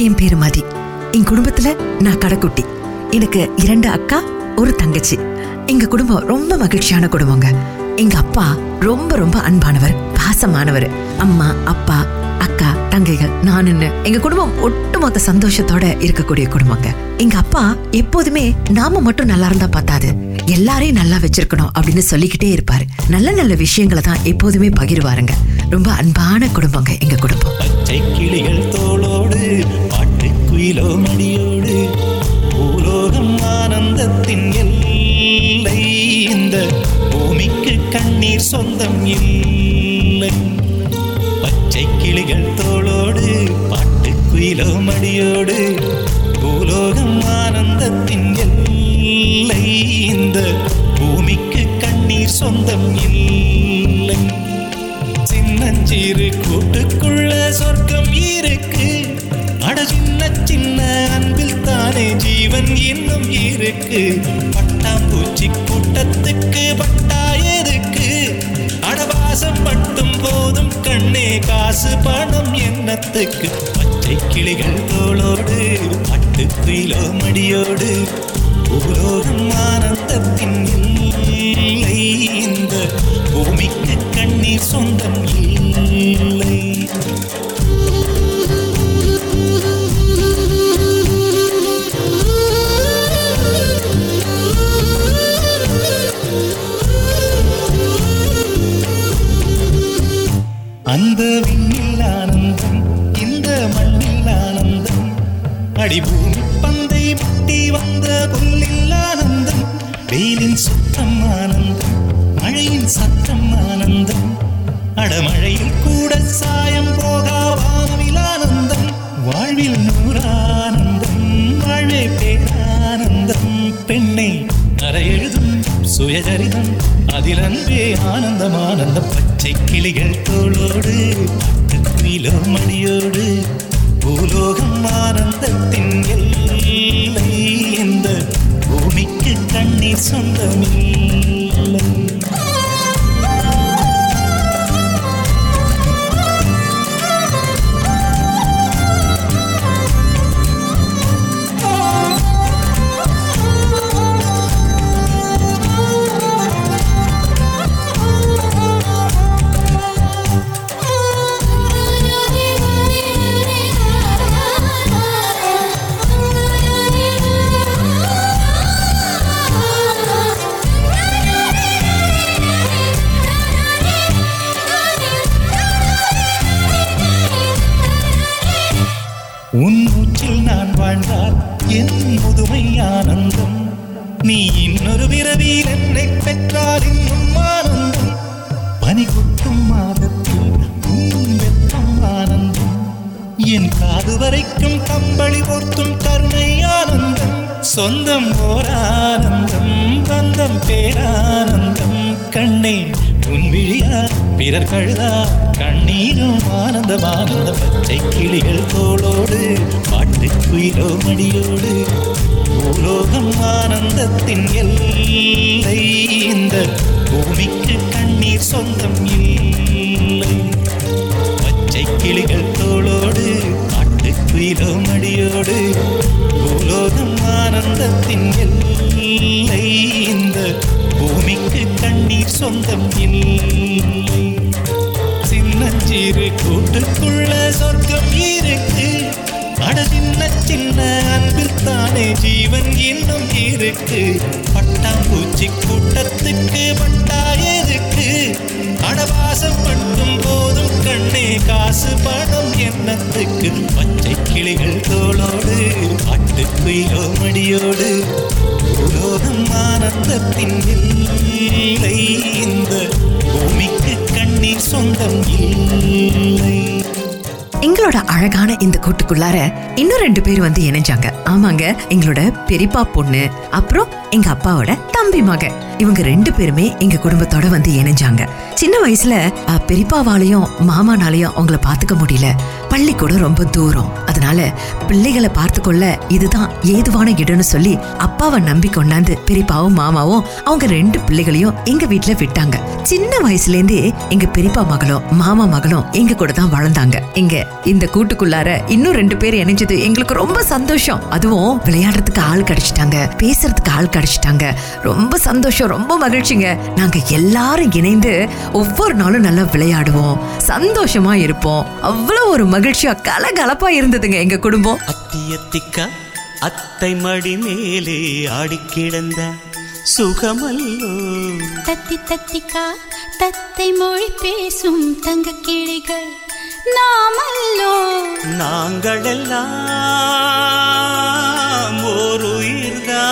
என் பேரு மதி. என் குடும்பத்துல நான் கடைக்குட்டி. எனக்கு இரண்டு அக்கா ஒரு தங்கச்சி. எங்க குடும்பம் ரொம்ப மகிழ்ச்சியான குடும்பங்க. எங்க அப்பா ரொம்ப ரொம்ப அன்பானவர் பாசமானவர். அம்மா அப்பா அக்கா தங்கைகள் நானுன்னு எங்க குடும்பம் ஒட்டுமொத்த சந்தோஷத்தோட இருக்கக்கூடிய குடும்பங்க. எங்க அப்பா எப்போதுமே நாம மட்டும் நல்லா இருந்தா பார்த்தாது எல்லாரையும் நல்லா வச்சிருக்கணும் அப்படின்னு சொல்லிக்கிட்டே இருப்பாரு. நல்ல நல்ல விஷயங்களை தான் எப்போதுமே பகிர்வாருங்க. ரொம்ப அன்பான குடும்பங்க எங்க குடும்பம். பச்சை கிளிகள் தோளோடு பாட்டுக்குயிலோ மடியோடு பூலோகம் ஆனந்தத்தின் எல்லை. இந்த பூமிக்கு கண்ணீர் சொந்தம் இல்லை. பச்சை கிளிகள் தோளோடு பாட்டுக்குயிலோ மடியோடு பூலோகம் ஆனந்தத்தின் எல்லை. இந்த பூமிக்கு கண்ணீர் சொந்தம் இல்லை. நஞ்சிரு கூட்டுக்குள்ள சொர்க்கம் இருக்கு. அட சின்ன சின்ன அன்பில் தானே ஜீவன் இன்னும் இருக்கு. பட்டாம்பூச்சி கூட்டத்துக்கு பட்டா எதுக்கு? அடவாசம் மட்டும் போதும் கண்ணே காசு பணம் எண்ணத்துக்கு பச்சை கிளிகள் தோளோடு பட்டு குயிலோ மடியோடு உலோகம் ஆனந்தத்தின் இல்லை. இந்த பூமிக்கு கண்ணீர் சொந்தம் இல்லை. உன் மூச்சில் நான் வாழ்ந்தால் என் முதுமை ஆனந்தம். நீ இன்னொரு பிறவியில் என்னை பெற்றால் இன்னும் ஆனந்தம். பனி கொட்டும் மாதத்தில் உன் வெப்பம் ஆனந்தம். என் காது வரைக்கும் கம்பளி போர்த்தும் கருணை ஆனந்தம். சொந்தம் ஓர் ஆனந்தம் பந்தம் பேரானந்தம். கண்ணே உன் விழியா பிறர் கழுதா கண்ணீரும் ஆனந்தம் ஆனந்த பச்சை கிளிகள் தோளோடு பாட்டுக்குயிலோ மடியோடு பூலோகம் ஆனந்தத்தின் எல்லை. இந்த பூமிக்கு கண்ணீர் சொந்தம் இல்லை. பச்சை கிளிகள் தோளோடு பாட்டுக்குயிலோ மடியோடு பூலோகம் ஆனந்தத்தின் எல்லை. இந்த பூமிக்கு கண்ணீர் சொந்தம் இல்லை. சின்னஞ்சிறு கூட்டுக்குள்ள சொர்க்கம் இருக்கு. அட சின்ன சின்ன அன்பில் தானே ஜீவன் இன்னும் இருக்கு. பட்டாம்பூச்சி கூட்டத்துக்கு பட்டா எதுக்கு? அடவாசம் பட்டும் போதும் கண்ணே காசு பணம் எண்ணத்துக்கு பச்சை கிளிகள் தோளோடு பாட்டுக்குயிலோ மடியோடு. உலோகம் ஆனந்தத்தின் இல்லை இந்த பூமிக்கு கண்ணீர் சொந்தம் இல்லை. எங்களோட அழகான இந்த கூட்டுக்குள்ளார இன்னும் ரெண்டு பேர் வந்து இணைஞ்சாங்க. ஆமாங்க எங்களோட பெரியப்பா பொண்ணு அப்புறம் எங்க அப்பாவோட தம்பி மக. இவங்க ரெண்டு பேருமே எங்க குடும்பத்தோட வந்து இணைஞ்சாங்க. சின்ன வயசுல பெரியப்பாவாலையும் மாமானாலையும் அவங்கள பாத்துக்க முடியல. பள்ளிக்கூடம் ரொம்ப தூரம். அதனால பிள்ளைகளை பார்த்து கொள்ள இதுதான் ஏதுவான இடம்னு சொல்லி அப்பாவை நம்பி கொண்டாந்து பெரியப்பாவும் மாமாவும் அவங்க ரெண்டு பிள்ளைகளையும் எங்க வீட்டுல விட்டாங்க. சின்ன வயசுல இருந்தே எங்க பெரியப்பா மகளும் மாமா மகளும் எங்க கூட தான் வளர்ந்தாங்க. இங்க இந்த கூட்டுக்குள்ளார இன்னும் ரெண்டு பேர் இணைஞ்சது எங்களுக்கு ரொம்ப சந்தோஷம். அதுவும் விளையாடுறதுக்கு ஆள் கிடைச்சிட்டாங்க பேசுறதுக்கு ஆள் கிடைச்சிட்டாங்க. ரொம்ப சந்தோஷம் ரொம்ப மகிழ்ச்சிங்க. நாங்க எல்லாரும் இணைந்து ஒவ்வொரு நாளும் நல்லா விளையாடுவோம். சந்தோஷமா இருப்போம். அவ்வளவு ஒரு மகிழ்ச்சியா கலகலப்பா இருந்ததுங்க எங்க குடும்பம். அத்தியத்திக்கா அத்தை மடி மேலே ஆடிக் கிடந்த சுகமல்லோ. தத்தி தத்திக்கா தத்தை மொழி பேசும் தங்க கிளிகள் நாமல்லோ. நாங்கள் எல்லாம் ஓர் உயிர்தான்.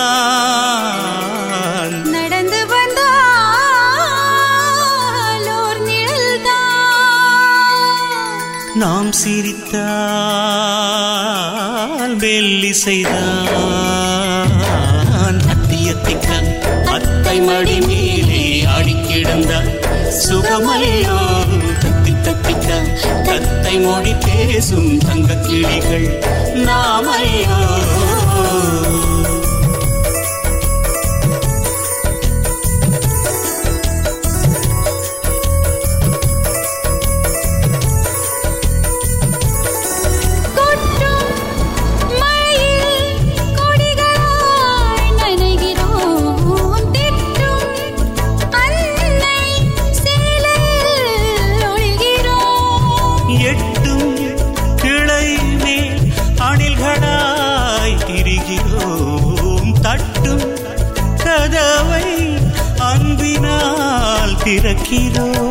நாம் சிரித்தால் வெள்ளி செய்தான் அத்தியத்திக்கா அத்தை மடி மேலே ஆடிக் கிடந்த தத்தி தத்திக்கா தத்தை மொழி பேசும் தங்க கிளிகள் நாமையோ. giro.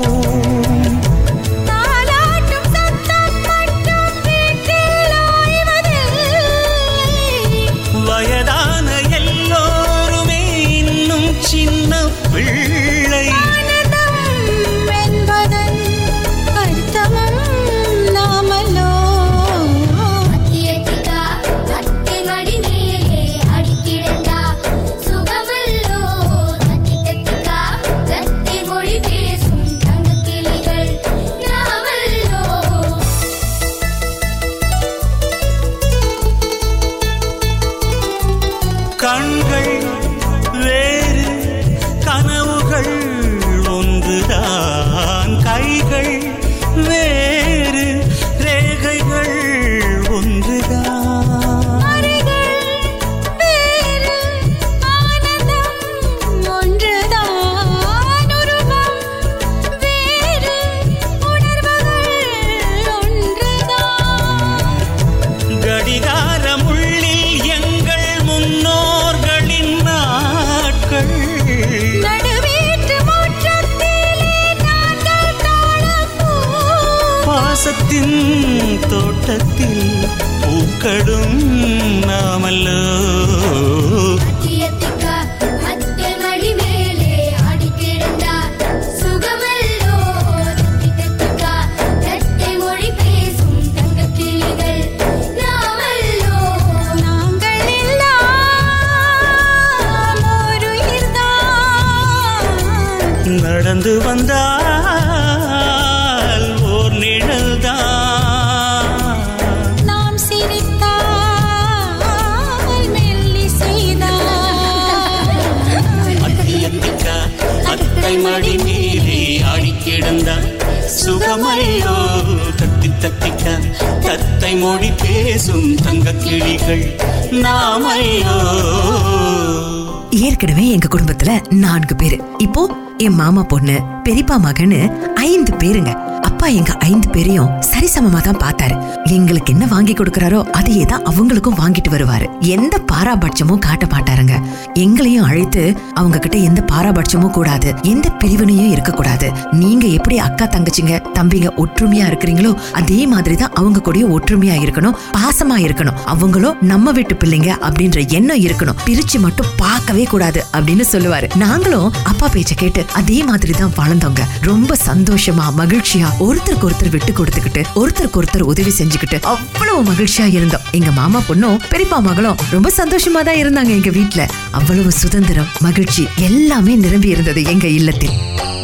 அப்பா எங்க ஐந்து பேரையும் சரிசமமா தான் பார்த்தாரு. எங்களுக்கு என்ன வாங்கி கொடுக்கறாரோ அதையே தான் அவங்களுக்கும் வாங்கிட்டு வருவாரு. எந்த பாராபட்சமும் காட்ட மாட்டாருங்க எங்களையும் அழைத்து அவங்க கிட்ட எந்த பாராபட்சமும் கூடாது. எந்த பிரிவினையும் இருக்க கூடாது நீங்க எப்படி அக்கா தங்கச்சிங்க தம்பிங்க ஒற்றுமையா இருக்கிறீங்களோ அதே மாதிரி தான் அவங்க கூட ஒற்றுமையா இருக்கணும் பாசமா இருக்கணும். அவங்களும் நம்ம வீட்டு பிள்ளைங்க அப்படின்ற எண்ணம் இருக்கணும். பிரிச்சு மட்டும் பார்க்கவே கூடாது அப்படின்னு சொல்லுவாரு. நாங்களும் அப்பா பேச்ச கேட்டு அதே மாதிரி தான் வளர்ந்தோங்க. ரொம்ப சந்தோஷமா மகிழ்ச்சியா ஒருத்தருக்கு ஒருத்தர் விட்டு கொடுத்துக்கிட்டு ஒருத்தருக்கு ஒருத்தர் உதவி செஞ்சுக்கிட்டு அவ்வளவு மகிழ்ச்சியா இருந்தோம். எங்க மாமா பொண்ணும் பெரியப்பா மகளும் ரொம்ப சந்தோஷமா தான் இருந்தாங்க எங்க வீட்டுல அவ்வளவு சுதந்திரம் மகிழ்ச்சி எல்லாமே நிரம்பி இருந்தது எங்க இல்லத்தில்.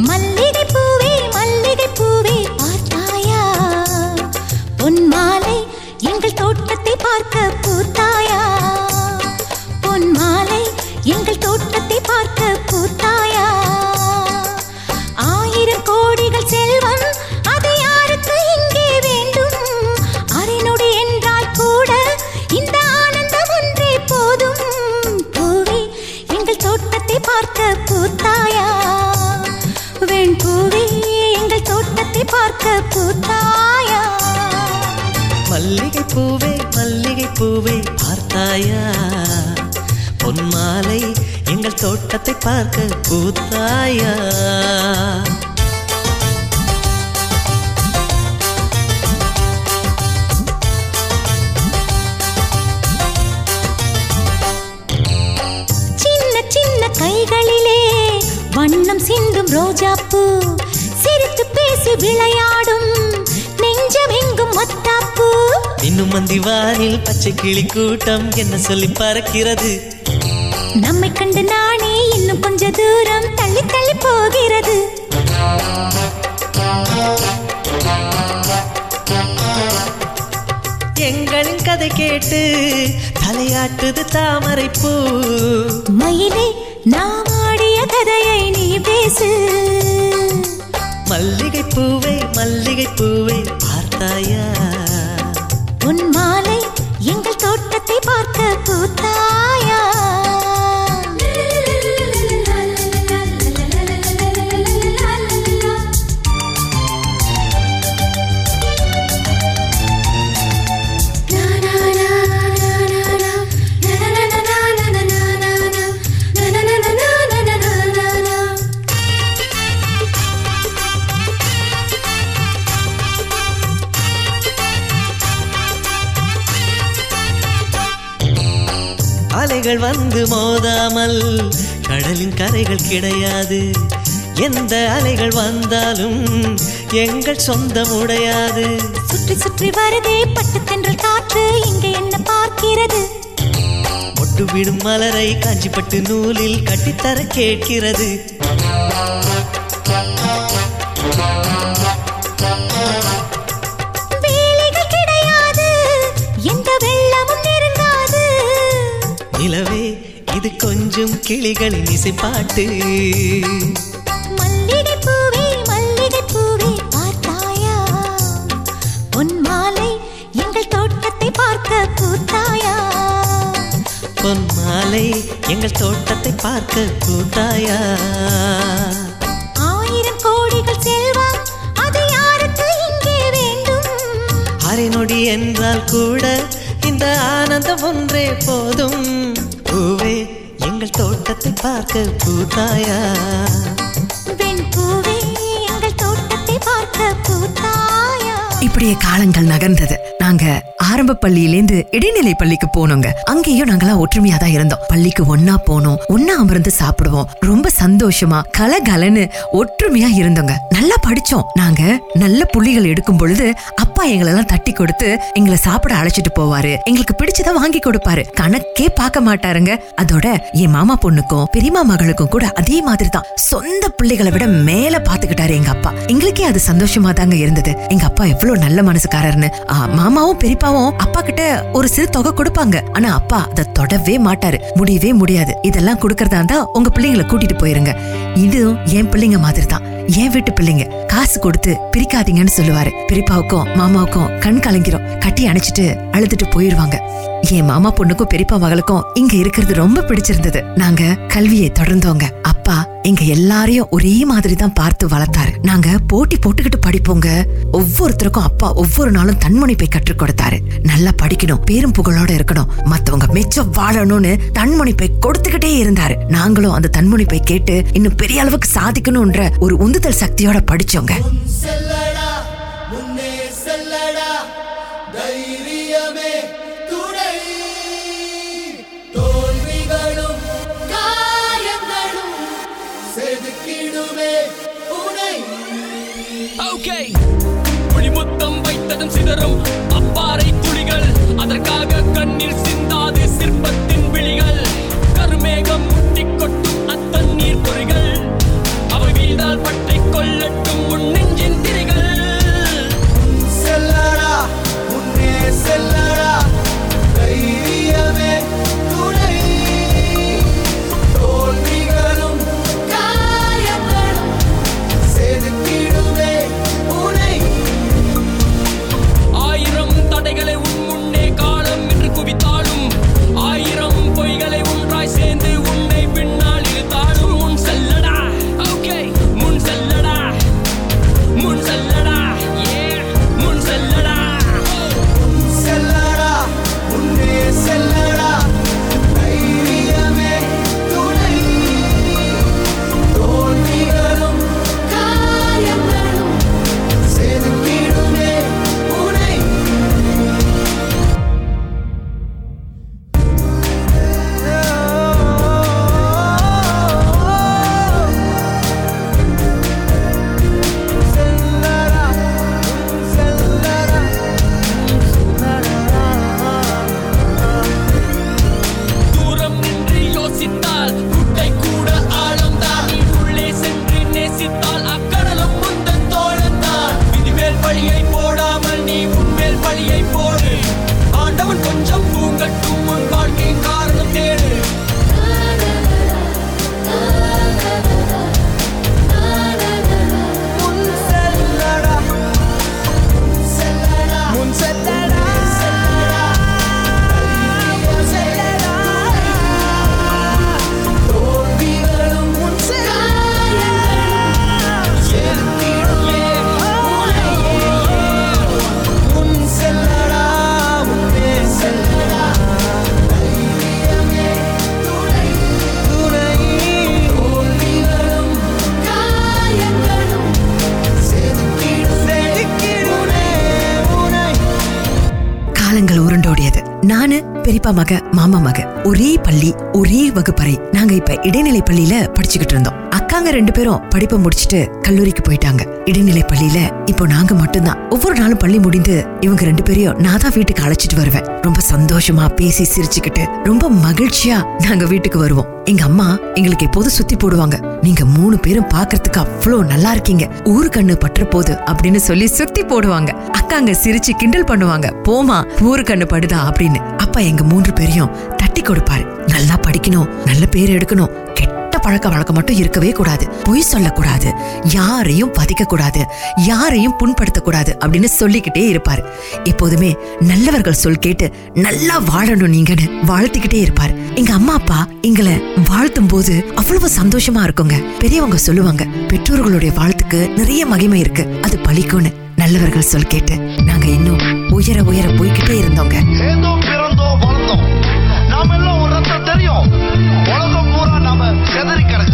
மல்லிகை பூவே மல்லிகை பூவே பார்த்தாயா? பொன் மாலை எங்கள் தோட்டத்தை பார்க்க பூத்தாயா? பொன் மாலை எங்கள் தோட்டத்தை பார்க்க பூத்தாயா? பார்க்க பூத்தாயா மல்லிகை பூவே மல்லிகை பூவே பார்த்தாயா? பொன்மாலை எங்கள் தோட்டத்தை பார்க்க பூத்தாயா? மந்தி வானில் பச்சை கிளி கூட்டம் என்ன சொல்லி பறக்கிறது? நம்மை கண்டு நானே இன்னும் கொஞ்ச தூரம் தள்ளி தள்ளி போகிறது. எங்களின் கதை கேட்டு தலையாட்டுது தாமரை பூ. மயிலே நாம் ஆடிய கதையை நீ பேசு. மல்லிகை பூவே மல்லிகை பூவே பார்த்தாயா? வந்து மோதாமல் கடலின் கரைகள் கிடையாது. எந்த அலைகள் வந்தாலும் எங்கள் சொந்தம் உடையாது. சுற்றி சுற்றி வருதே பட்டு தென்றல் காற்று இங்கே என்ன பார்க்கிறது? மொட்டு விடும் மலரை காஞ்சிப்பட்டு நூலில் கட்டித்தர கேட்கிறது. பார்க்க பூத்தாயா? பொன் மாலை எங்கள் தோட்டத்தை பார்க்க கூட்டாயா ஆயிரம் கோடிகள் செல்வம் அது யாருக்கு இங்கே வேண்டும். அரை நொடி என்றால் கூட இந்த ஆனந்தம் ஒன்றே போதும். எங்கள் தோட்டத்தை பார்க்க பூத்தாயா? வெண் பூவே எங்கள் தோட்டத்தை பார்க்க பூத்தாயா? இப்படியே காலங்கள் நகர்ந்தது. நாங்க ஆரம்ப பள்ளியிலேந்து இடைநிலை பள்ளிக்கு போனோங்க. அங்கேயும் நாங்கெல்லாம் ஒற்றுமையா தான் இருந்தோம். பள்ளிக்கு ஒன்னா போனோம். ஒன்னா அமர்ந்து சாப்பிடுவோம். ரொம்ப சந்தோஷமா கலகலன்னு ஒற்றுமையா இருந்தோங்க. நல்லா படிச்சோம். நாங்க நல்ல புள்ளிகள் எடுக்கும் பொழுது அப்பா எங்களெல்லாம் தட்டி கொடுத்து எங்களை சாப்பிட அழைச்சிட்டு போவாரு. எங்களுக்கு பிடிச்சதை வாங்கி கொடுப்பாரு. கணக்கே பார்க்க மாட்டாருங்க. அதோட என் மாமா பொண்ணுக்கும் பெரியம்மா மகளுக்கும் கூட அதே மாதிரி தான். சொந்த பிள்ளைகளை விட மேல பாத்துக்கிட்டாரு எங்க அப்பா. எங்களுக்கே அது சந்தோஷமா தாங்க இருந்தது. எங்க அப்பா எவ்வளவு நல்ல மனசுக்காரர்னு. மாமா அம்மாவும் பெரியப்பாவும் அப்பா கிட்ட ஒரு சிறு தொகை கொடுப்பாங்க. ஆனா அப்பா அதை தொடவே மாட்டாரு. முடியவே முடியாது. இதெல்லாம் கொடுக்கறதா இருந்தா உங்க பிள்ளைங்களை கூட்டிட்டு போயிருங்க. இதுவும் என் பிள்ளைங்க மாதிரி தான் என் வீட்டு பிள்ளைங்க. காசு கொடுத்து பிரிக்காதீங்கன்னு சொல்லுவாரு. பெரியப்பாவுக்கும் மாமாவுக்கும் கண் கலங்கிரும். கட்டி அணைச்சிட்டு அழுதுட்டு போயிருவாங்க. என் மாமா பொண்ணுக்கும் பெரியப்பா மகளுக்கும் இங்க இருக்கிறது ரொம்ப பிடிச்சிருந்தது. நாங்க கல்வியை தொடர்ந்தோங்க. அப்பா எங்க எல்லாரையும் ஒரே மாதிரி தான் பார்த்து வளர்த்தாரு. நாங்க போட்டி போட்டுக்கிட்டு படிப்போங்க. ஒவ்வொருத்தருக்கும் அப்பா ஒவ்வொரு நாளும் தன்முனைப்பை கற்றுக் கொடுத்தாரு. நல்லா படிக்கணும் பேரும் புகழோட இருக்கணும். மத்தவங்க மெச்சம் வாழணும்னு தன்முனைப்பை கொடுத்துக்கிட்டே இருந்தாரு. நாங்களும் அந்த தன்முனைப்பை கேட்டு இன்னும் பெரிய அளவுக்கு சாதிக்கணும்ன்ற ஒரு உந்துதல் சக்தியோட படிச்சோங்க. சிதறும் அப்பாறை துளிகள். அதற்காக கண்ணீர் சிந்தாது சிற்பத்தின் விழிகள். கருமேகம் முட்டிக் கொட்டும் அத்தண்ணீர் பொறிகள் அவை வீழ்ந்தால் பற்றி கொள்ளட்டும் உன் நெஞ்சின் திரிகள். பெரியப்பா மக மாமா மக ஒரே பள்ளி ஒரே வகுப்பறை. நாங்க இப்ப இடைநிலை பள்ளியில படிச்சுக்கிட்டு இருந்தோம். இருக்காங்க ரெண்டு பேரும். படிப்பை முடிச்சுட்டு கல்லூரிக்கு போயிட்டாங்க. இடைநிலை பள்ளியில இப்போ நாங்க மட்டும்தான். ஒவ்வொரு நாளும் பள்ளி முடிந்து இவங்க ரெண்டு பேரையும் நான் தான் வீட்டுக்கு அழைச்சிட்டு வருவேன். ரொம்ப சந்தோஷமா பேசி சிரிச்சுக்கிட்டு ரொம்ப மகிழ்ச்சியா நாங்க வீட்டுக்கு வருவோம். எங்க அம்மா எங்களுக்கு எப்போதும் சுத்தி போடுவாங்க. நீங்க மூணு பேரும் பாக்குறதுக்கு அவ்வளவு நல்லா இருக்கீங்க. ஊரு கண்ணு பற்ற போது அப்படின்னு சொல்லி சுத்தி போடுவாங்க. அக்காங்க சிரிச்சு கிண்டல் பண்ணுவாங்க. போமா ஊரு கண்ணு படுதா அப்படின்னு. அப்பா எங்க மூன்று பேரையும் தட்டி கொடுப்பாரு. நல்லா படிக்கணும் நல்ல பேர் எடுக்கணும் கெட்ட பழக்க வழக்கம் மட்டும் இருக்கவே கூடாது. பொய் சொல்லக்கூடாது. யாரையும் பதிக்க கூடாது யாரையும் புண்படுத்தக்கூடாது அப்படின்னு சொல்லிக்கிட்டே இருப்பாரு. எப்போதுமே நல்லவர்கள் சொல் கேட்டு நல்லா வாழணும் நீங்கன்னு வாழ்த்திக்கிட்டே இருப்பார். எங்க அம்மா அப்பா எங்களை வாழ்த்தும் போது அவ்வளவு சந்தோஷமா இருக்குங்க. பெரியவங்க சொல்லுவாங்க பெற்றோர்களுடைய வாழ்த்துக்கு நிறைய மகிமை இருக்கு. அது பழிக்கும்னு. நல்லவர்கள் சொல் கேட்டு நாங்க இன்னும் உயர உயர போய்கிட்டே இருந்தோங்க. தெரியும். Federica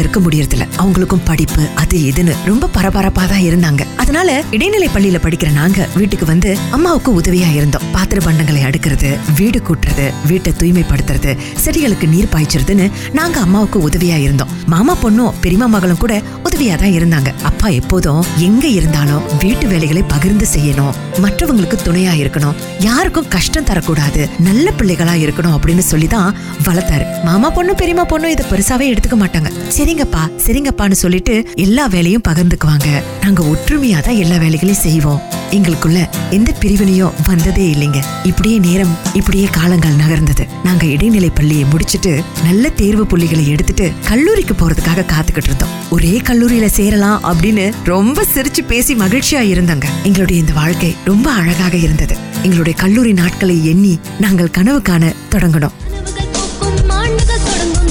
நேரம் இருக்க முடியறதில்ல. அவங்களுக்கும் படிப்பு அது இதுன்னு ரொம்ப பரபரப்பா தான் இருந்தாங்க. அதனால இடைநிலை பள்ளியில படிக்கிற நாங்க வீட்டுக்கு வந்து அம்மாவுக்கு உதவியா இருந்தோம். பாத்திர பண்டங்களை அடுக்கிறது வீடு கூட்டுறது வீட்டை தூய்மைப்படுத்துறது செடிகளுக்கு நீர் பாய்ச்சறதுன்னு நாங்க அம்மாவுக்கு உதவியா இருந்தோம். மாமா பொண்ணும் பெரியமா மகளும் கூட உதவியா தான் இருந்தாங்க. அப்பா எப்போதும் எங்க இருந்தாலும் வீட்டு வேலைகளை பகிர்ந்து செய்யணும். மற்றவங்களுக்கு துணையா இருக்கணும். யாருக்கும் கஷ்டம் தரக்கூடாது. நல்ல பிள்ளைகளா இருக்கணும் அப்படின்னு சொல்லிதான் வளர்த்தாரு. மாமா பொண்ணும் பெரியமா பொண்ணும் இதை பெருசாவே எடுத்துக்க மாட்டாங்க. சரி சரிங்கப்பா சரிங்கப்பான்னு சொல்லிட்டு எல்லா வேலையும் பகிர்ந்துக்குவாங்க. நாங்க ஒற்றுமையா தான் எல்லா வேலைகளையும் செய்வோம். எங்களுக்குள்ள எந்த பிரிவினையும் வந்ததே இல்லைங்க. இப்படியே நேரம் இப்படியே காலங்கள் நகர்ந்தது. நாங்க இடைநிலை பள்ளியை முடிச்சிட்டு நல்ல தேர்வு புள்ளிகளை எடுத்துட்டு கல்லூரிக்கு போறதுக்காக காத்துக்கிட்டு இருந்தோம். ஒரே கல்லூரியில சேரலாம் அப்படின்னு ரொம்ப சிரிச்சு பேசி மகிழ்ச்சியா இருந்தாங்க. எங்களுடைய இந்த வாழ்க்கை ரொம்ப அழகாக இருந்தது. எங்களுடைய கல்லூரி நாட்களை எண்ணி நாங்கள் கனவு காண தொடங்கணும்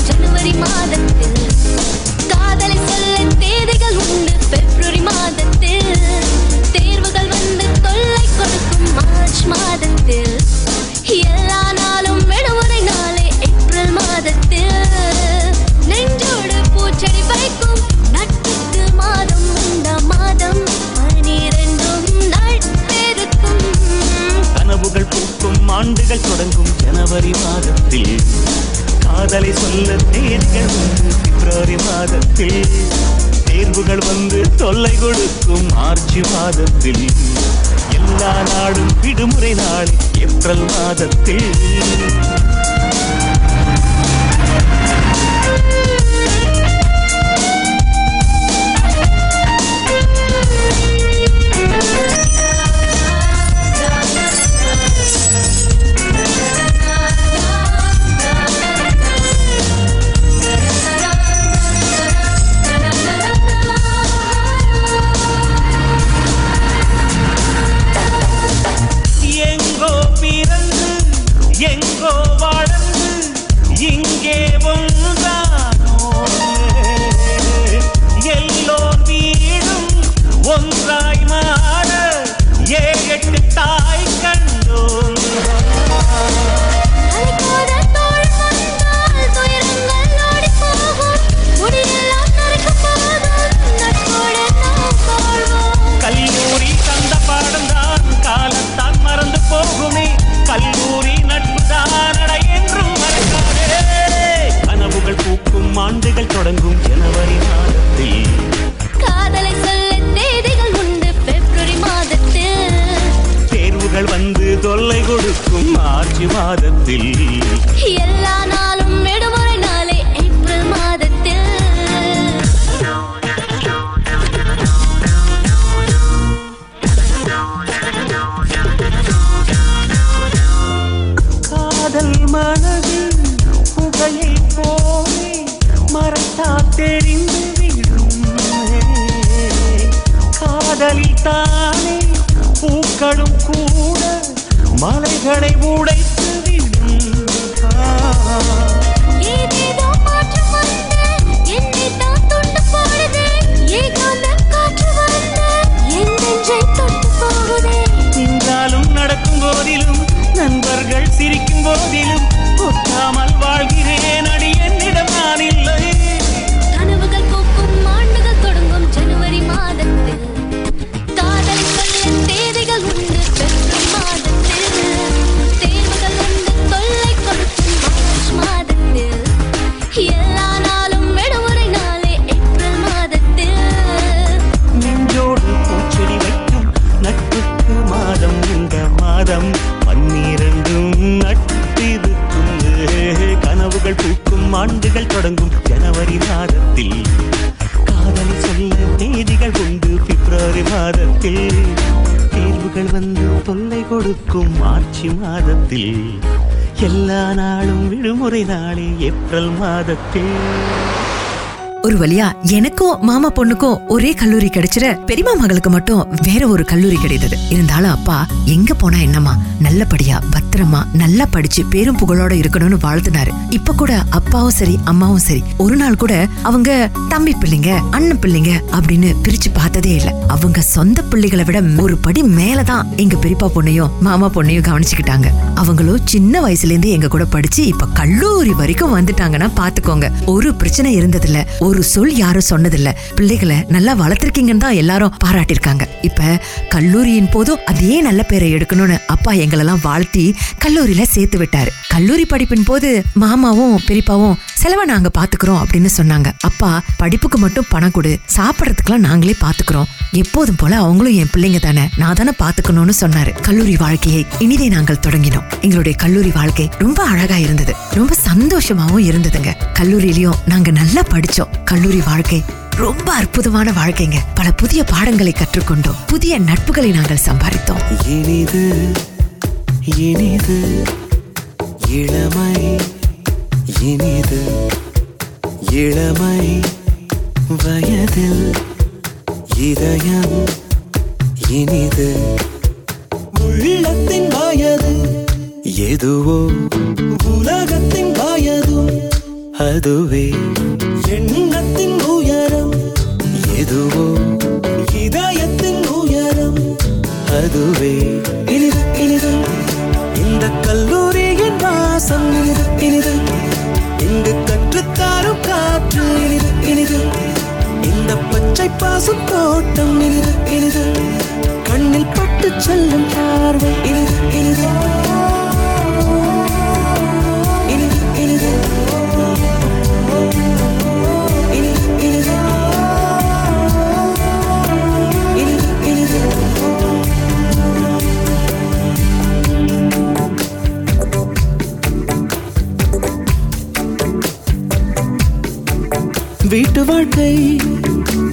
ஜனவரி மாதத்தில். மார்ச் மாதத்தில். எல்லா நாளும் விடுமுறை நாளே ஏப்ரல் மாதத்தில். நெஞ்சோடு பூச்செடி வைக்கும் நட்புக்கு மாதம் இந்த மாதம் பனிரெண்டும் நட்பெருக்கும் கனவுகள் பூக்கும் ஆண்டுகள் தொடங்கும் ஜனவரி மாதத்தில். காதலை சொல்ல தேதிகள் பிப்ரவரி மாதத்தில். தேர்வுகள் வந்து தொல்லை கொடுக்கும் மார்ச் மாதத்தில். எல்லா நாடும் விடுமுறை நாள் ஏப்ரல் மாதத்தில். நண்பர்கள் சிரிக்கும் ஏப்ரல் மாதத்தில். ஒரு வழியா எனக்கும் மாமா பொண்ணுக்கும் ஒரே கல்லூரி கிடைச்சிட பெரியமா மகளுக்கு மட்டும் வேற ஒரு கல்லூரி கிடைத்தது. இருந்தாலும் அப்பா எங்க போனா என்னம்மா? நல்லபடியா பத்திரமா நல்லா படிச்சு பேரும் புகழோட இருக்கணும்னு வாழ்த்துனாரு. இப்ப கூட அப்பாவும் சரி அம்மாவும் சரி. ஒரு நாள் கூட அவங்க தம்பி பிள்ளைங்க அண்ணன் பிள்ளைங்க அப்படின்னு பிரிச்சு பார்த்ததே இல்ல. அவங்க சொந்த பிள்ளைகளை விட ஒரு படி மேலதான் எங்க பெரியப்பா பொண்ணையும் மாமா பொண்ணையும் கவனிச்சுக்கிட்டாங்க. அவங்களும் சின்ன வயசுல இருந்து எங்க கூட படிச்சு இப்ப கல்லூரி வரைக்கும் வந்துட்டாங்கன்னா பாத்துக்கோங்க. ஒரு பிரச்சனை இருந்ததில்ல. ஒரு சொல் யாரும் சொன்னதில்ல. பிள்ளைகளை நல்லா வளர்த்திருக்கீங்கன்னு தான் எல்லாரும் பாராட்டியிருக்காங்க. இப்ப கல்லூரியின் போதும் அதே நல்ல பேரை எடுக்கணும்னு அப்பா எங்களெல்லாம் வாழ்த்தி கல்லூரியில சேர்த்து விட்டாரு. கல்லூரி படிப்பின் போது மாமாவும் பெரியப்பாவும் செலவை நாங்க பாத்துக்கிறோம் அப்படின்னு சொன்னாங்க. அப்பா படிப்புக்கு மட்டும் பணம் கொடு. சாப்பிடறதுக்கெல்லாம் நாங்களே பாத்துக்கிறோம். எப்போதும் போல அவங்களும் என் பிள்ளைங்க தானே. நான் தானே பாத்துக்கணும்னு சொன்னாரு. கல்லூரி வாழ்க்கையை இனிதே நாங்கள் தொடங்கினோம். எங்களுடைய கல்லூரி வாழ்க்கை ரொம்ப அழகா இருந்தது. ரொம்ப சந்தோஷமாவும் இருந்ததுங்க. கல்லூரியிலயும் நாங்க நல்லா படிச்சோம். கல்லூரி வாழ்க்கை ரொம்ப அற்புதமான வாழ்க்கைங்க. பல புதிய பாடங்களை கற்றுக்கொண்டோம். புதிய நட்புகளை நாங்கள் சம்பாதித்தோம். இனிது இனிது இளமை இனிது இளமை வயதில் இதயம் இனிது உள்ளத்தின் வயது எதுவோ உலகத்தின் வயதும் அதுவே எண்ணத்தின் உயரம் எதுவோ இதயத்தின் உயரம் அதுவே இனிது இனிது. இந்த கல்லூரியின் வாசம் இனிது இனிது. இங்கு கற்றுத்தாரும் காற்று இனிது இனிது. இந்த பச்சை பாசம் தோட்டம் இனிது இனிது. கண்ணில் பட்டு செல்லும் பார்வை இனிது இனிது. வீட்டு வாழ்க்கை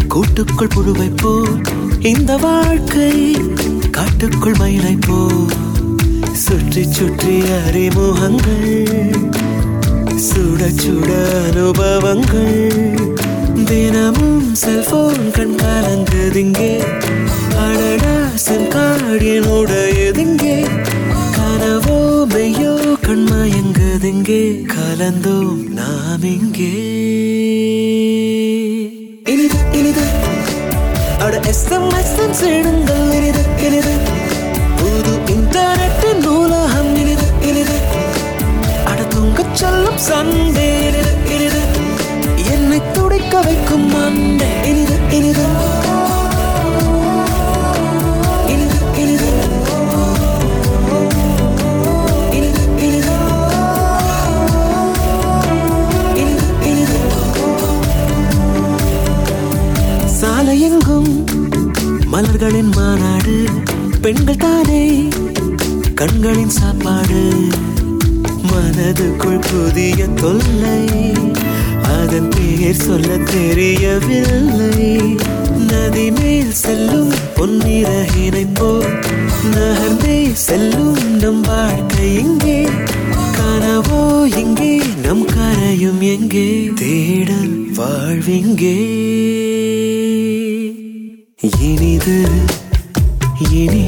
கூட்டுக்குள் புழுவை போல் இந்த வாழ்க்கை காட்டுக்குள் மயிலை போல் சுற்றி சுற்றி அறிமுகங்கள் சுட சுட அனுபவங்கள். தினமும் செல்போன் கண் கலங்குதிங்கே அடடா சென்காடியனுடையதிங்கே கனவோ மெய்யோ கண்மயங்க கண்மயங்குதிங்கே கலந்தோம் நாம் இங்கே. இனிது இனிது. அட எஸ்எம்எஸ் சேடுங்கள் இனிது இனிது. புது இன்டர்நெட் நூலகம். இனிது இனிது. அட தூங்க சொல்லும் சண்டே இனிது இனிது. என்னை துடிக்க வைக்கும் மண்டே இனிது இனிது. சாலையெங்கும் மலர்களின் மாநாடு பெண்கள் தானே. கண்களின் சாப்பாடு மனதுக்குள் புதிய தொல்லை. அதன் பெயர் சொல்ல தெரியவில்லை. நதி மேல் செல்லும் பொன்னிற இணைப்போ நகர்ந்தே செல்லும் நம் வாழ்க்கை இங்கே. கனவோ இங்கே நம் கரையும் எங்கே. தேடல் வாழ்விங்கே. இனிது இனி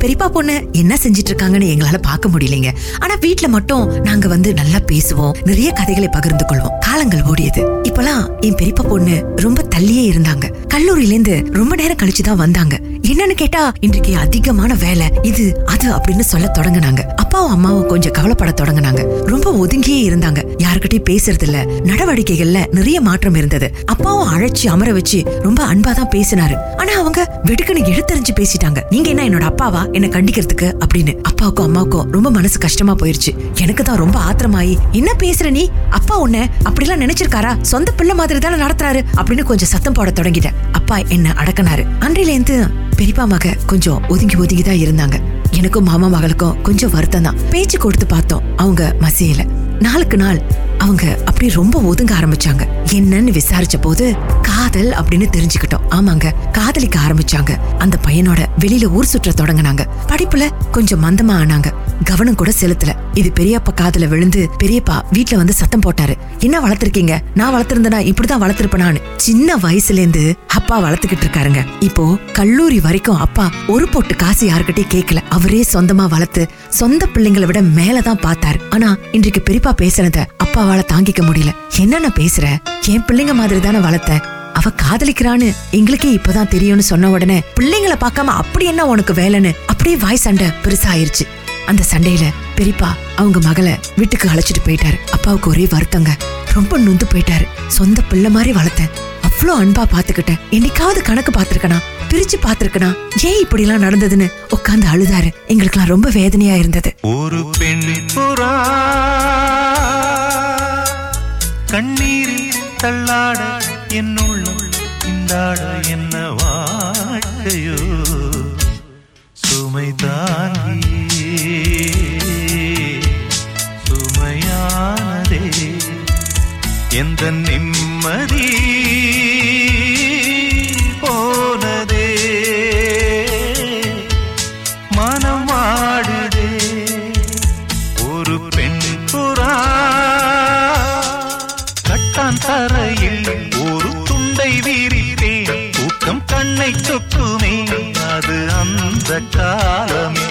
பெரியப்பா பொண்ணு என்ன செஞ்சிட்டு இருக்காங்கன்னு எங்களால பார்க்க முடியலைங்க. ஆனா வீட்ல மட்டும் நாங்க வந்து நல்லா பேசுவோம். நிறைய கதைகளை பகிர்ந்து கொள்வோம். காலங்கள் ஓடியது. இப்பெல்லாம் என் பெரியப்பா பொண்ணு ரொம்ப தள்ளியே இருந்தாங்க. கல்லூரில இருந்து ரொம்ப நேரம் கழிச்சு தான் வந்தாங்க. என்னன்னு கேட்டா இன்றைக்கு அதிகமான வேலை. இது அது அப்படின்னு சொல்ல தொடங்குனாங்க. அப்பாவும் அம்மாவும் கொஞ்சம் கவலைப்பட தொடங்குனாங்க. ரொம்ப ஒதுங்கியே இருந்தாங்க. யாருக்கிட்டயும் பேசுறது இல்ல நடவடிக்கைகள்ல நிறைய மாற்றம் இருந்தது. அப்பாவும் அழைச்சி அமர வச்சு ரொம்ப அன்பா தான் பேசினாரு. ஆனா அவங்க வெடுக்குன்னு எடுத்தறிஞ்சு பேசிட்டாங்க. நீங்க என்ன என்னோட அப்பாவா? என்ன கண்டிக்கிறதுக்கு? அப்படின்னு. அப்பாவுக்கும் அம்மாவுக்கும் ரொம்ப மனசு கஷ்டமா போயிருச்சு. எனக்கு தான் ரொம்ப ஆத்திரமாயி என்ன பேசுற நீ? அப்பா உன்ன அப்படிலாம் நினைச்சிருக்காரா? சொந்த பிள்ளை மாதிரி தானே நடத்துறாரு? அப்படின்னு கொஞ்சம் சத்தம் போட தொடங்கிட்டேன். அப்பா என்ன அடக்கினாரு. அன்றையில இருந்து பெரியப்பா மக கொஞ்சம் ஒதுங்கி ஒதுங்கி தான் இருந்தாங்க. எனக்கும் மாமா மகளுக்கும் கொஞ்சம் வருத்தம் தான். பேச்சு கொடுத்து பார்த்தோம். அவங்க மசியல. நாளுக்கு நாள் அவங்க அப்படி ரொம்ப ஒதுங்க ஆரம்பிச்சாங்க. என்னன்னு விசாரிச்ச போது காதல் அப்படின்னு தெரிஞ்சுக்கிட்டோம். ஆமாங்க காதலிக்க ஆரம்பிச்சாங்க. அந்த பையனோட வெளியில ஊர் சுற்ற தொடங்குனாங்க. படிப்புல கொஞ்சம் மந்தமா ஆனாங்க. கவனம் கூட செலுத்தல. இது பெரியப்பா காதுல விழுந்து பெரியப்பா வீட்டுல வந்து சத்தம் போட்டாரு. என்ன வளர்த்திருக்கீங்க? நான் வளர்த்திருந்தனா? இப்படிதான் வளர்த்திருப்பேனான்னு சின்ன வயசுல இருந்து அப்பா வளர்த்துக்கிட்டு இருக்காருங்க. இப்போ கல்லூரி வரைக்கும் அப்பா ஒரு போட்டு காசு யாருக்கிட்டயும் கேட்கல அவரே சொந்தமா வளர்த்து சொந்த பிள்ளைங்களை விட மேலதான் பார்த்தாரு. ஆனா இன்றைக்கு பெரியப்பா பேசுனத அப்பாவால தாங்கிக்க முடியல. என்னென்ன பேசுற? என் பிள்ளைங்க மாதிரி தானே வளர்த்த? அவ காதலிக்கிறான்னு எங்களுக்கே இப்பதான் தெரியும்னு சொன்ன உடனே பிள்ளைங்கள பார்க்காம அப்படி என்ன உனக்கு வேலைன்னு? அப்படியே வாய் சண்டை பெருசாயிருச்சு. அந்த சண்டையில பெரியப்பா அவங்க மகளை வீட்டுக்கு அழைச்சிட்டு போயிட்டாரு. அப்பாவுக்கு ஒரே வருத்தங்க. ரொம்ப நொந்து போயிட்டாரு. சொந்த பிள்ளை மாதிரி வளர்த்தேன். அவ்வளோ அன்பா பாத்துக்கிட்டேன் என்னைக்காவது கணக்கு பாத்திருக்கனா பிரிச்சு பாத்திருக்கனா ஏன் இப்படி எல்லாம் நடந்ததுன்னு உட்கார்ந்து அழுதாரு. எங்களுக்கெல்லாம் ரொம்ப வேதனையா இருந்தது. ஒரு பெண் புறா கண்ணீரில் தள்ளாட என்னுள்ளம் இந்தாட என்ன வாழ்க்கையோ? சுமை எந்த நிம்மதி போனதே? மனம் ஆடுதே ஒரு பெண் புறா கட்டான் தரையில் ஒரு துண்டை விரித்தேன் தூக்கம் கண்ணை சொக்குமே அது அந்த காலமே.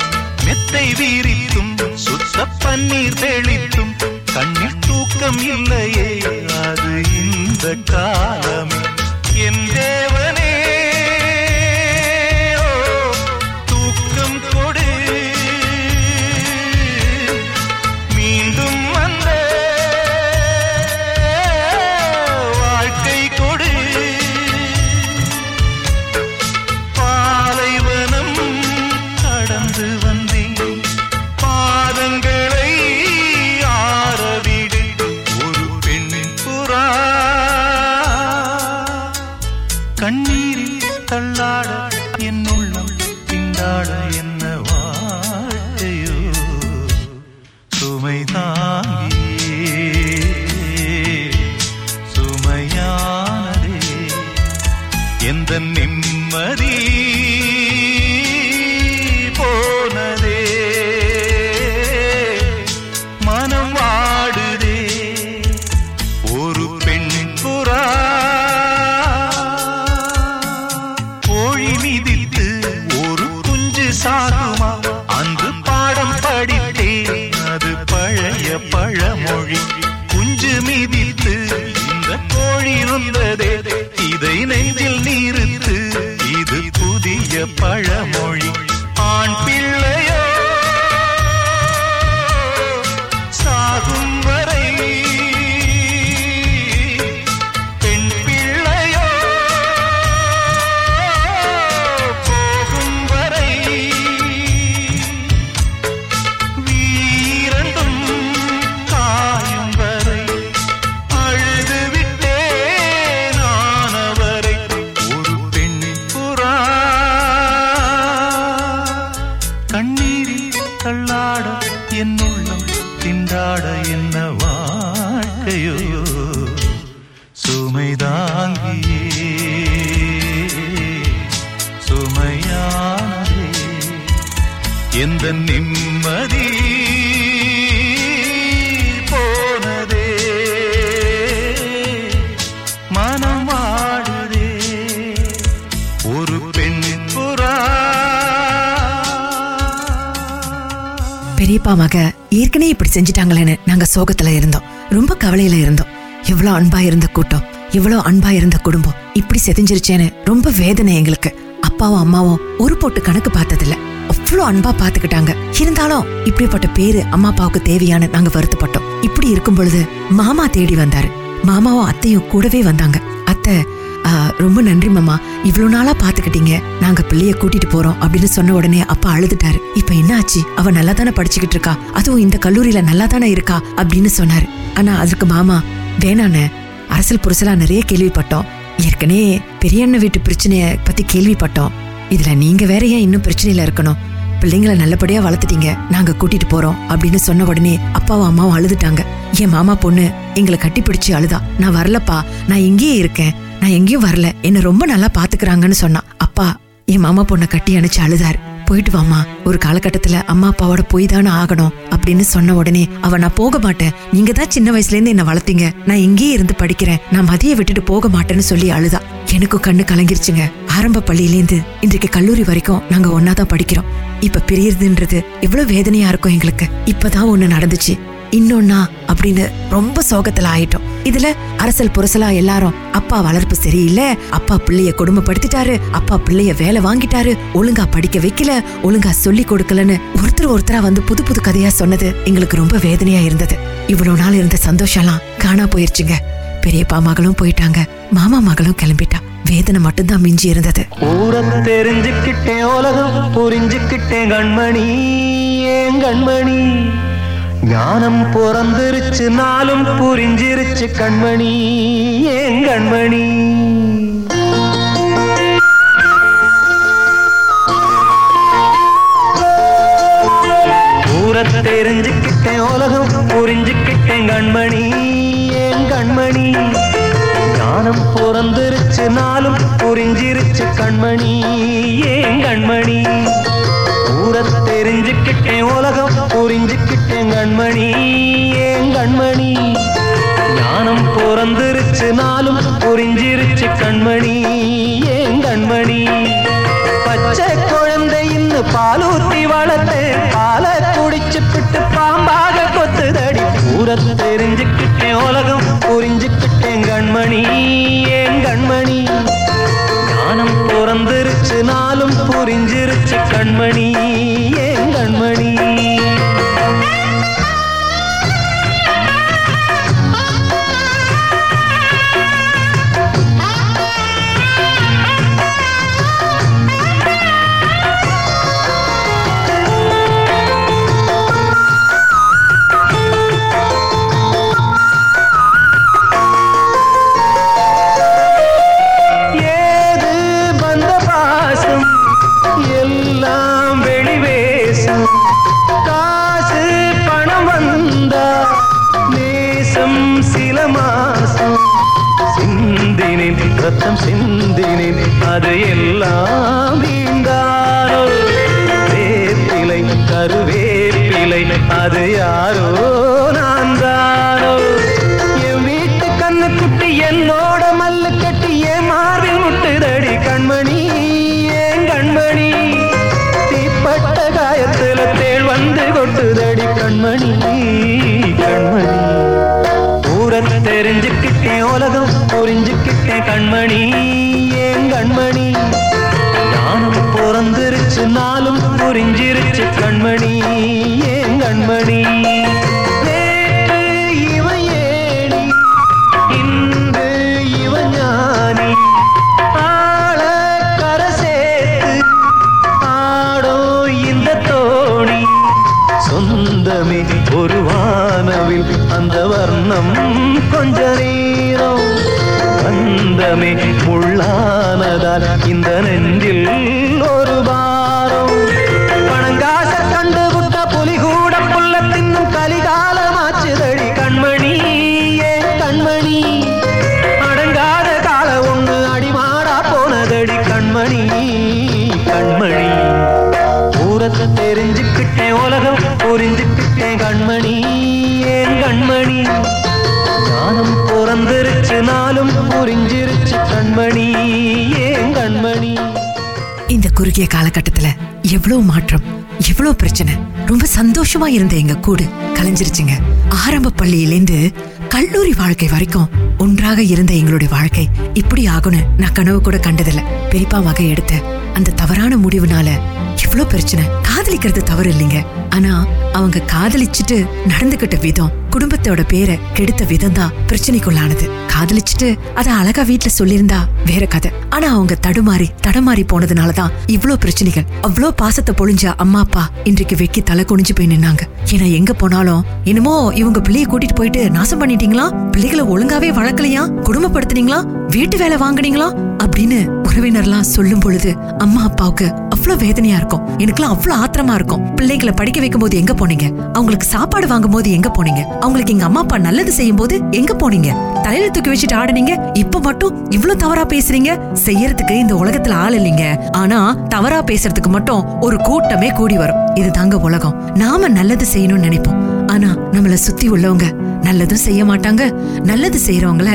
மெத்தை விரித்தும் சுத்த பன்னீர் தெளித்தும் கண்ணில் தூக்கம் இல்லையே அது இந்த காலமே. என் தேவ பெரியப்பா மக ஏற்கனவே இப்படி செஞ்சிட்டாங்களேன்னு நாங்க சோகத்துல இருந்தோம். ரொம்ப கவலையில இருந்தோம். எவ்வளவு அன்பா இருந்த கூட்டம் எவ்வளவு அன்பா இருந்த குடும்பம் இப்படி செதிஞ்சிருச்சேன்னு ரொம்ப வேதனை எங்களுக்கு. அப்பாவும் அம்மாவும் ஒரு போட்டு கணக்கு பார்த்ததில்ல. அவ்வளவு அன்பா பாத்துக்கிட்டாங்க இருந்தாலும் இப்படிப்பட்ட பேரு அம்மா அப்பாவுக்கு தேவையான நாங்க வருத்தப்பட்டோம். இப்படி இருக்கும் பொழுது மாமா தேடி வந்தாரு. மாமாவும் அத்தையும் கூடவே வந்தாங்க. அத்தை ரொம்ப நன்றி மாமா. இவ்வளவு நாளா பாத்துக்கிட்டீங்க. நாங்க பிள்ளைய கூட்டிட்டு போறோம் அப்படின்னு சொன்ன உடனே அப்பா அழுதுட்டாரு. இப்ப என்ன ஆச்சு? அவ நல்லா தானே படிச்சுக்கிட்டு இருக்கா? அதுவும் இந்த கல்லூரியில நல்லா தானே இருக்கா? அப்படின்னு சொன்னாரு. ஆனா அதுக்கு மாமா வேணாண்ணே அரசியல் புரசலா நிறைய கேள்விப்பட்டோம். ஏற்கனவே பெரிய அண்ணன் வீட்டு பிரச்சனைய பத்தி கேள்விப்பட்டோம். இதுல நீங்க வேற ஏன் இன்னும் பிரச்சனையில இருக்கணும்? பிள்ளைங்கள நல்லபடியா வளர்த்துட்டீங்க. நாங்க கூட்டிட்டு போறோம் அப்படின்னு சொன்ன உடனே அப்பாவும் அம்மாவும் அழுதுட்டாங்க. என் மாமா பொண்ணு எங்களை கட்டி பிடிச்சு அழுதா. நான் வரலப்பா. நான் இங்கேயே இருக்கேன். நான் எங்கேயும் வரல. என்ன ரொம்ப நல்லா பாத்துக்கிறாங்கன்னு சொன்னா அப்பா என் மாமா பொண்ணை கட்டி அணைச்சு அழுதாரு. போயிட்டு வாமா ஒரு காலகட்டத்துல அம்மா அப்பாவோட போய் தானே ஆகணும் அப்படின்னு சொன்ன உடனே அவ நான் போக மாட்டேன். நீங்க தான் சின்ன வயசுல இருந்து என்ன வளர்த்தீங்க. நான் இங்கேயே இருந்து படிக்கிறேன். நான் மதிய விட்டுட்டு போக மாட்டேன்னு சொல்லி அழுதா. எனக்கு கண்ணு கலங்கிருச்சுங்க. ஆரம்ப பள்ளியிலேருந்து இன்றைக்கு கல்லூரி வரைக்கும் நாங்க ஒன்னாதான் படிக்கிறோம். இப்ப பிரியறதுன்றது எவ்வளவு வேதனையா இருக்கும் எங்களுக்கு. இப்பதான் ஒண்ணு நடந்துச்சு. இன்னொன்னா அப்படின்னு ரொம்ப சோகத்துல ஆயிட்டோம். இதுல அரசல் புரசலா எல்லாரும் அப்பா வளர்ப்பு சரியில்லை அப்பா பிள்ளைய கொடுமைப்படுத்திட்டாரு அப்பா பிள்ளைய வேலை வாங்கிட்டாரு ஒழுங்கா படிக்க வைக்கல ஒழுங்கா சொல்லி கொடுக்கலன்னு ஒருத்தர் ஒருத்தரா வந்து புது புது கதையா சொன்னது எங்களுக்கு ரொம்ப வேதனையா இருந்தது. இவ்வளவு நாள் இருந்த சந்தோஷம்லாம் காணா போயிருச்சுங்க. பெரியப்பா மகளும் போயிட்டாங்க. மாமா மகளும் கிளம்பிட்டா. வேதனை மட்டும்தான் மிஞ்சி இருந்தது. ஊரம் தெரிஞ்சுக்கிட்டேன் உலகம் புரிஞ்சுக்கிட்டேன் கண்மணி ஏன் கண்மணி? ஞானம் பிறந்திருச்சு நாளும் புரிஞ்சிருச்சு கண்மணி. ஏன் கண்மணி? ஊரை தெரிஞ்சுக்கிட்டேன் உலகம் புரிஞ்சுக்கிட்டேன் கண்மணி. ஏன் கண்மணி? ஞானம் பிறந்திருச்சு நாளும் புரிஞ்சிருச்சு கண்மணி. ஏன் கண்மணி? ஊரை தெரிஞ்சுக்கிட்டேன் உலகம் புரிஞ்சுக்கிட்டேன் கண்மணி ஏன் கண்மணி? ஞானம் பிறந்திருச்சு நாளும் புரிஞ்சிருச்சு கண்மணி ஏன் கண்மணி? பச்சை குழந்தை இன்னும் பாலூத்தி வளர்த்து பாலை குடிச்சு பிட்டு பாம்பாக கொத்துதடி. ஊரை தெரிஞ்சுக்கிட்டேன் உலகம் புரிஞ்சுக்கிட்டேன் கண்மணி ஏன் கண்மணி? ஞானம் பிறந்திருச்சு நாளும் புரிஞ்சிருச்சு கண்மணி. நெஞ்சில் ஒரு குறுகிய காலகட்டத்துல எவ்வளவு மாற்றம் எவ்வளவு பிரச்சனை. ரொம்ப சந்தோஷமா இருந்த எங்க கூடு கலைஞ்சிருச்சுங்க. ஆரம்ப பள்ளியிலேருந்து கல்லூரி வாழ்க்கை வரைக்கும் ஒன்றாக இருந்த எங்களுடைய வாழ்க்கை இப்படி ஆகும்னு நான் கனவு கூட கண்டதில்ல. பெரியப்பா மகை எடுத்த அந்த தவறான முடிவுனால இவ்ளோ பிரச்சனை. காதலிக்கிறது தவறு இல்லைங்க. ஆனா அவங்க காதலிச்சுட்டு நடந்துகிட்ட விதம் குடும்பத்தோட பேரை கெடுத்த விதம் தான் பிரச்சனைக்குள்ளானது. காதலிச்சுட்டு அத அழகா வீட்டுல சொல்லியிருந்தா வேற கதை. ஆனா அவங்க தடுமாறி தடமாறி போனதுனாலதான் இவ்ளோ பிரச்சனைகள் அவ்ளோ பாசத்தை பொழிஞ்ச அம்மா அப்பா இன்றைக்கு வெக்கி தலை குனிஞ்சு போய் நின்னாங்க. ஏன்னா எங்க போனாலும் என்னமோ இவங்க பிள்ளைய கூட்டிட்டு போயிட்டு நாசம் பண்ணிட்டீங்களா? பிள்ளைகளை ஒழுங்காவே வளர்க்கலையா? குடும்பப்படுத்தினீங்களா? வீட்டு வேலை வாங்குனீங்களா? அப்படின்னு உறவினர்லாம் சொல்லும் பொழுது அம்மா அப்பாவுக்கு அவ்வளவு வேதனையா இருக்கும். எனக்குலாம் அவ்வளவு ஆத்திரமா இருக்கும். பிள்ளைங்களை படிக்க வைக்கும் போது எங்க போனீங்க? அவங்களுக்கு சாப்பாடு வாங்கும் போது எங்க போனீங்க? அவங்களுக்கு எங்க அம்மா அப்பா நல்லது செய்யும் போது எங்க போனீங்க? தலையில தூக்கி வச்சுட்டு ஆடுனீங்க. இப்ப மட்டும் இவ்ளோ தவறா பேசுறீங்க? செய்யறதுக்கு இந்த உலகத்துல ஆள் இல்லைங்க. ஆனா தவறா பேசுறதுக்கு மட்டும் ஒரு கூட்டமே கூடி வரும். இது தாங்க உலகம். நாம நல்லது செய்யணும்னு நினைப்போம். ஆனா நம்மள சுத்தி உள்ளவங்க நல்லதும் செய்ய மாட்டாங்க. நல்லது செய்யறவங்கள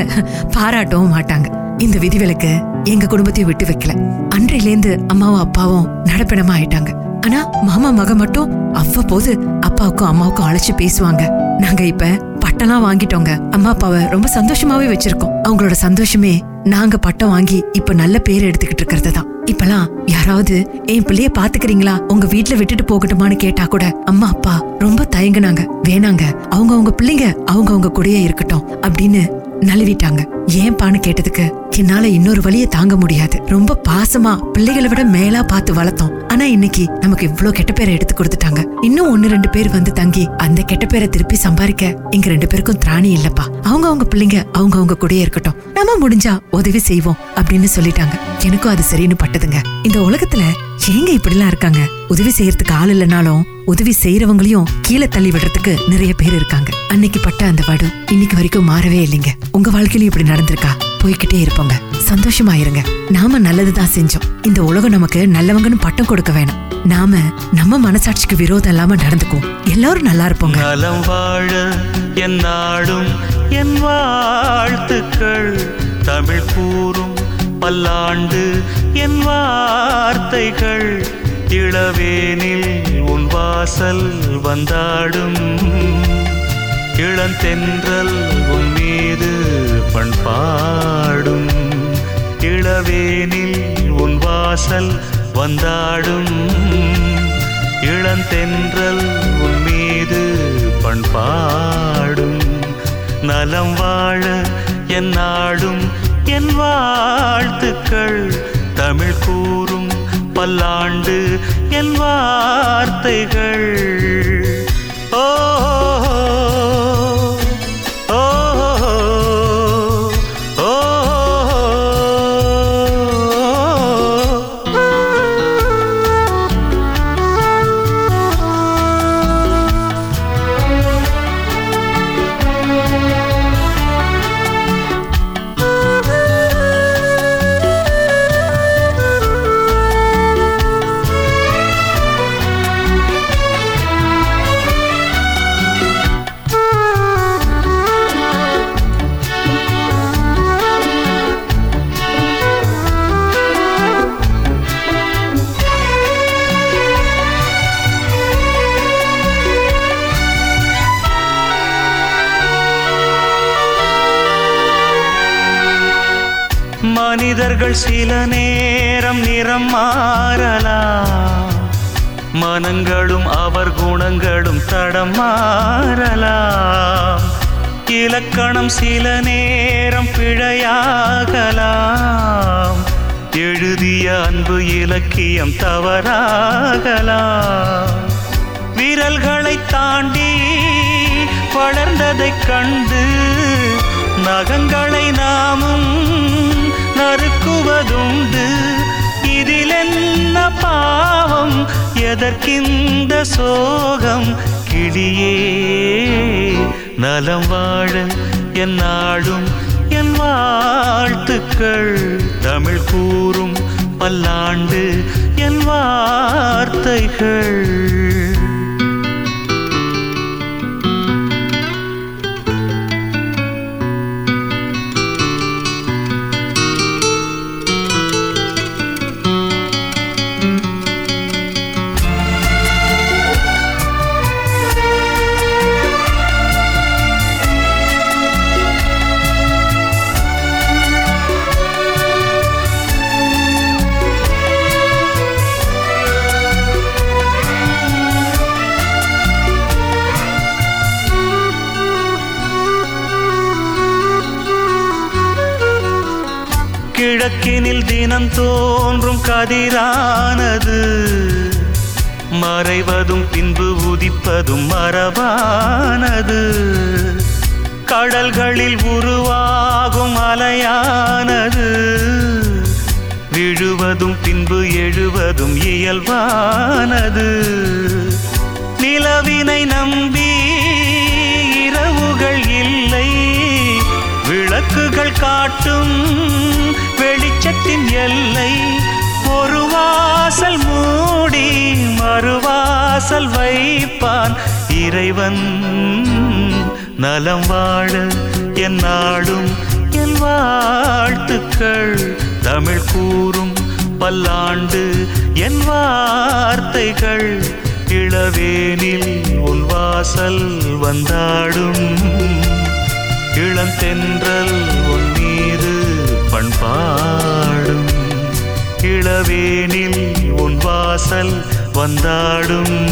பாராட்டவும் மாட்டாங்க. இந்த விதிவிலக்கு எங்க குடும்பத்தையும் விட்டு வைக்கல. அன்றையிலேந்து அம்மாவும் அப்பாவும் நடப்பிடமா ஆயிட்டாங்க. ஆனா மாமா மக மட்டும் அவ்வப்போது அப்பாவுக்கும் அம்மாவுக்கும் அழைச்சு பேசுவாங்க. நாங்க இப்ப பட்டம்லாம் வாங்கிட்டோங்க. அம்மா அப்பாவை ரொம்ப சந்தோஷமாவே வச்சிருக்கோம். அவங்களோட சந்தோஷமே நாங்க பட்டம் வாங்கி இப்ப நல்ல பேர் எடுத்துக்கிட்டு இருக்கிறது தான். இப்பெல்லாம் யாராவது என் பிள்ளைய பாத்துக்கிறீங்களா? உங்க வீட்டுல விட்டுட்டு போகட்டுமான்னு கேட்டா கூட அம்மா அப்பா ரொம்ப தயங்குனாங்க. வேணாங்க. அவங்க அவங்க பிள்ளைங்க அவங்க அவங்க கூடயே இருக்கட்டும். அப்படின்னு நழுவிட்டாங்க. ஏன்பான்னு கேட்டதுக்கு என்னால இன்னொரு வழியை தாங்க முடியாது. ரொம்ப பாசமா பிள்ளைகளை விட மேலா பார்த்து வளர்த்தோம். ஆனா இன்னைக்கு நமக்கு இவ்ளோ கெட்ட பேரை எடுத்து கொடுத்துட்டாங்க. இன்னும் ஒன்னு ரெண்டு பேர் வந்து தங்கி அந்த கெட்ட பேரை திருப்பி சம்பாதிக்க எங்க ரெண்டு பேருக்கும் திராணி இல்லப்பா. அவங்க அவங்க பிள்ளைங்க அவங்க அவங்க கூடயே இருக்கட்டும். நாம முடிஞ்சா உதவி செய்வோம் அப்படின்னு சொல்லிட்டாங்க. எனக்கும் அது சரின்னு பட்டதுங்க. இந்த உலகத்துல ஏங்க இப்படிலாம் இருக்காங்க? உதவி செய்யறதுக்கு ஆள் இல்லைனாலும் உதவி செய்யறவங்களையும் கீழே தள்ளி விடுறதுக்கு நிறைய பேர் இருக்காங்க. அன்னைக்கு பட்ட அந்த வடு இன்னைக்கு வரைக்கும் மாறவே இல்லைங்க. உங்க வாழ்க்கையிலும் இப்படி நடந்திருக்கா? போய்கிட்டே இருப்போங்க. சந்தோஷமா இருங்க. நாம நல்லதுதான் செஞ்சோம். இந்த உலகம் நமக்கு நல்லவங்கன்னு பட்டம் கொடுக்க வேணாம். நாம நம்ம மனசாட்சிக்கு விரோதம் இல்லாம நடந்துக்குவோம். எல்லாரும் நல்லா இருப்போங்க. நலம் வாழ என் நாடும் என் வாழ்த்துக்கள். தமிழ் கூறும் பல்லாண்டு என் வார்த்தைகள். இளவேனில் உன் வாசல் வந்தாடும். இளந்தென்றல் உன் மீது பண்பாடும். இளவேனில் உன் வாசல் வந்தாடும். இளந்தென்றல் உன் மீது பண்பாடும். நலம் வாழ என் நாடும் என் வாழ்த்துக்கள். தமிழ் கூறும் பல்லாண்டு என் வார்த்தைகள். மனிதர்கள் சில நேரம் நிறம் மாறலாம். மனங்களும் அவர் குணங்களும் தடம் மாறலாம். இலக்கணம் சில நேரம் பிழையாகலாம். எழுதிய அன்பு இலக்கியம் தவறாகலாம். விரல்களை தாண்டி வளர்ந்ததைக் கண்டு நகங்களை நாமும் நறுக்குவதுண்டு இதில் என்ன பாவம்? எதற்கிந்த சோகம்? கிளியே நலம் வாழ என் நாடும் என் வாழ்த்துக்கள். தமிழ் கூறும் பல்லாண்டு என் வார்த்தைகள். கிழக்கினில் தினம் தோன்றும் கதிரானது. மறைவதும் பின்பு உதிப்பதும் மரபானது. கடல்களில் உருவாகும் அலையானது விழுவதும் பின்பு எழுவதும் இயல்பானது. நிலவினை நம்பி இரவுகள் இல்லை. விளக்குகள் காட்டும் வெளிச்சத்தின் எல்லை. ஒரு வாசல் மூடி மறுவாசல் வைப்பான் இறைவன். நலம் வாழ என் நாளும் என் வாழ்த்துக்கள். தமிழ் கூறும் பல்லாண்டு என் வார்த்தைகள். இளவேனில் உன் வாசல் வந்தாடும். இளந்தென்றல் உன் பண்பாடும் இளவேனில் உன் வாசல் வந்தாடும்.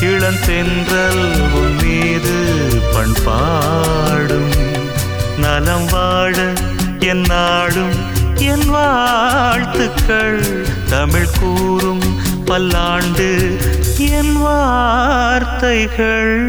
இளந்தென்றல் உன் மீது பண்பாடும் நலம் வாழ என் நாடும் என் வாழ்த்துக்கள். தமிழ் கூறும் பல்லாண்டு என் வார்த்தைகள்.